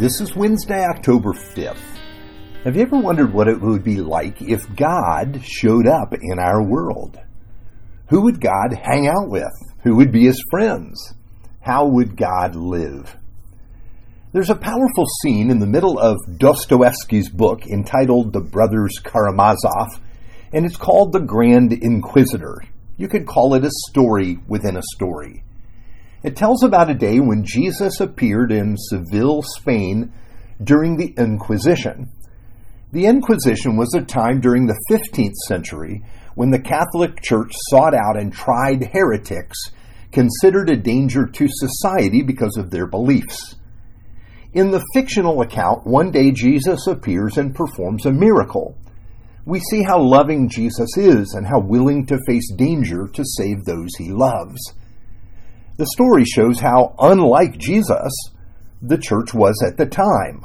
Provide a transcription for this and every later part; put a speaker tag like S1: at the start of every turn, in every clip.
S1: This is Wednesday, October 5th. Have you ever wondered what it would be like if God showed up in our world? Who would God hang out with? Who would be his friends? How would God live? There's a powerful scene in the middle of Dostoevsky's book entitled The Brothers Karamazov, and it's called The Grand Inquisitor. You could call it a story within a story. It tells about a day when Jesus appeared in Seville, Spain during the Inquisition. The Inquisition was a time during the 15th century when the Catholic Church sought out and tried heretics considered a danger to society because of their beliefs. In the fictional account, one day Jesus appears and performs a miracle. We see how loving Jesus is and how willing to face danger to save those he loves. The story shows how unlike Jesus the church was at the time.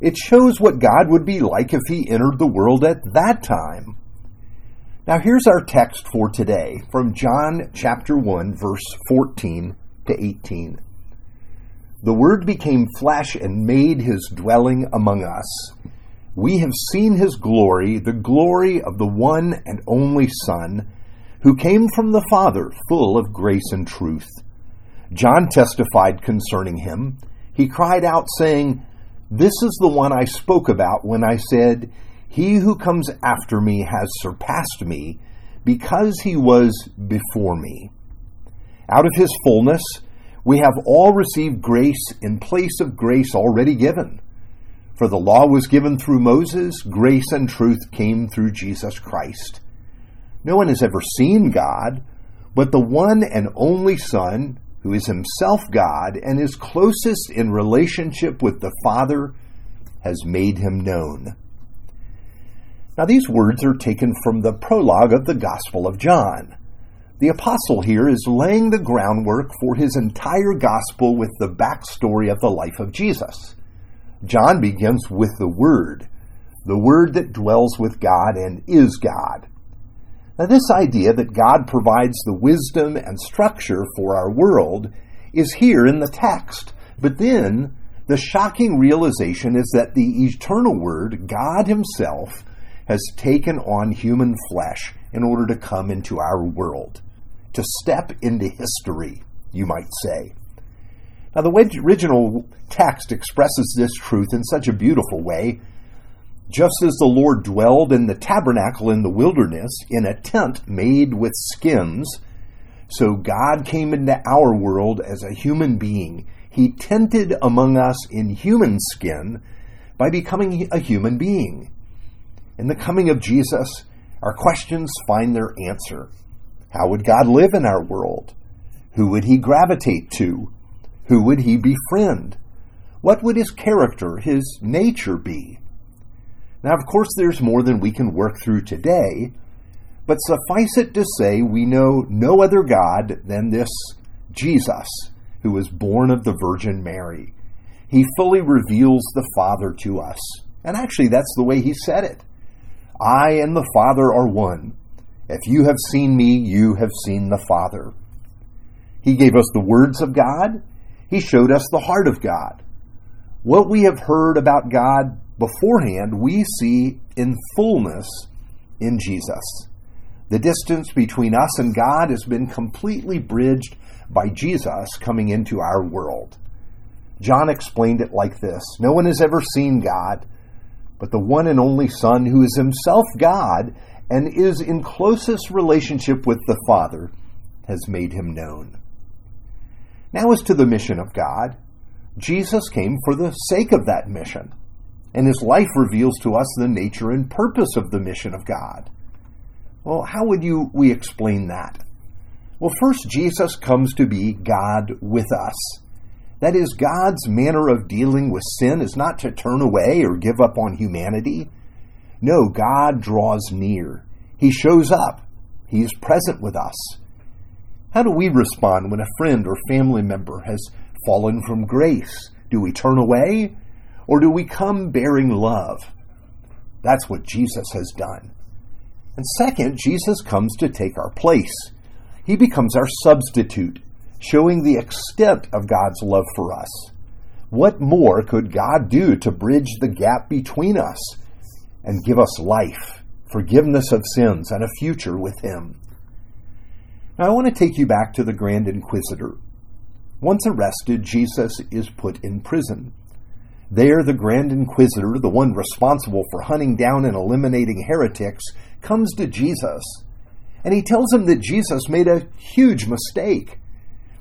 S1: It shows what God would be like if he entered the world at that time. Now, here's our text for today from John chapter 1, verse 14 to 18. The Word became flesh and made his dwelling among us. We have seen his glory, the glory of the one and only Son, who came from the Father, full of grace and truth. John testified concerning him. He cried out, saying, This is the one I spoke about when I said, He who comes after me has surpassed me, because he was before me. Out of his fullness, we have all received grace in place of grace already given. For the law was given through Moses, grace and truth came through Jesus Christ. No one has ever seen God, but the one and only Son, who is himself God and is closest in relationship with the Father, has made him known. Now, these words are taken from the prologue of the Gospel of John. The apostle here is laying the groundwork for his entire gospel with the backstory of the life of Jesus. John begins with the Word, the Word that dwells with God and is God. Now, this idea that God provides the wisdom and structure for our world is here in the text. But then, the shocking realization is that the eternal Word, God Himself, has taken on human flesh in order to come into our world, to step into history, you might say. Now, the original text expresses this truth in such a beautiful way just as the Lord dwelled in the tabernacle in the wilderness in a tent made with skins, so God came into our world as a human being. He tented among us in human skin by becoming a human being. In the coming of Jesus, our questions find their answer. How would God live in our world? Who would he gravitate to? Who would he befriend? What would his character, his nature be? Now, of course, there's more than we can work through today, but suffice it to say, we know no other God than this Jesus, who was born of the Virgin Mary. He fully reveals the Father to us. And actually, that's the way he said it I and the Father are one. If you have seen me, you have seen the Father. He gave us the words of God, He showed us the heart of God. What we have heard about God beforehand, we see in fullness in Jesus. The distance between us and God has been completely bridged by Jesus coming into our world. John explained it like this No one has ever seen God, but the one and only Son, who is himself God and is in closest relationship with the Father, has made him known. Now, as to the mission of God, Jesus came for the sake of that mission and his life reveals to us the nature and purpose of the mission of God. Well, how would you we explain that? Well, first Jesus comes to be God with us. That is God's manner of dealing with sin is not to turn away or give up on humanity. No, God draws near. He shows up. He is present with us. How do we respond when a friend or family member has fallen from grace? Do we turn away or do we come bearing love? That's what Jesus has done. And second, Jesus comes to take our place. He becomes our substitute, showing the extent of God's love for us. What more could God do to bridge the gap between us and give us life, forgiveness of sins, and a future with Him? Now, I want to take you back to the Grand Inquisitor. Once arrested, Jesus is put in prison. There, the Grand Inquisitor, the one responsible for hunting down and eliminating heretics, comes to Jesus. And he tells him that Jesus made a huge mistake.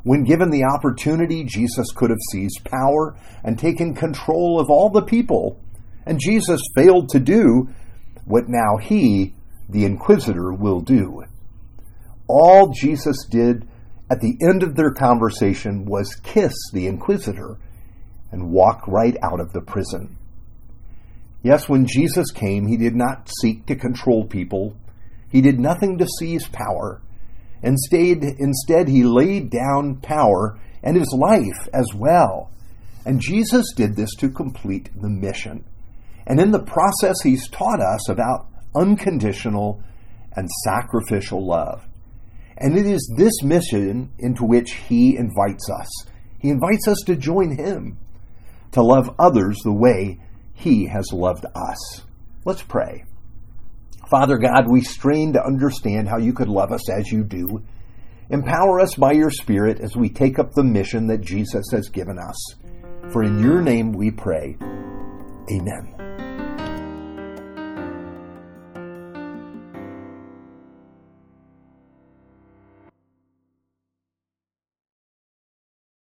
S1: When given the opportunity, Jesus could have seized power and taken control of all the people. And Jesus failed to do what now he, the Inquisitor, will do. All Jesus did at the end of their conversation was kiss the Inquisitor and walk right out of the prison. Yes, when Jesus came, he did not seek to control people. He did nothing to seize power. Instead, instead, he laid down power and his life as well. And Jesus did this to complete the mission. And in the process, he's taught us about unconditional and sacrificial love. And it is this mission into which he invites us. He invites us to join him, to love others the way he has loved us. Let's pray. Father God, we strain to understand how you could love us as you do. Empower us by your Spirit as we take up the mission that Jesus has given us. For in your name we pray. Amen.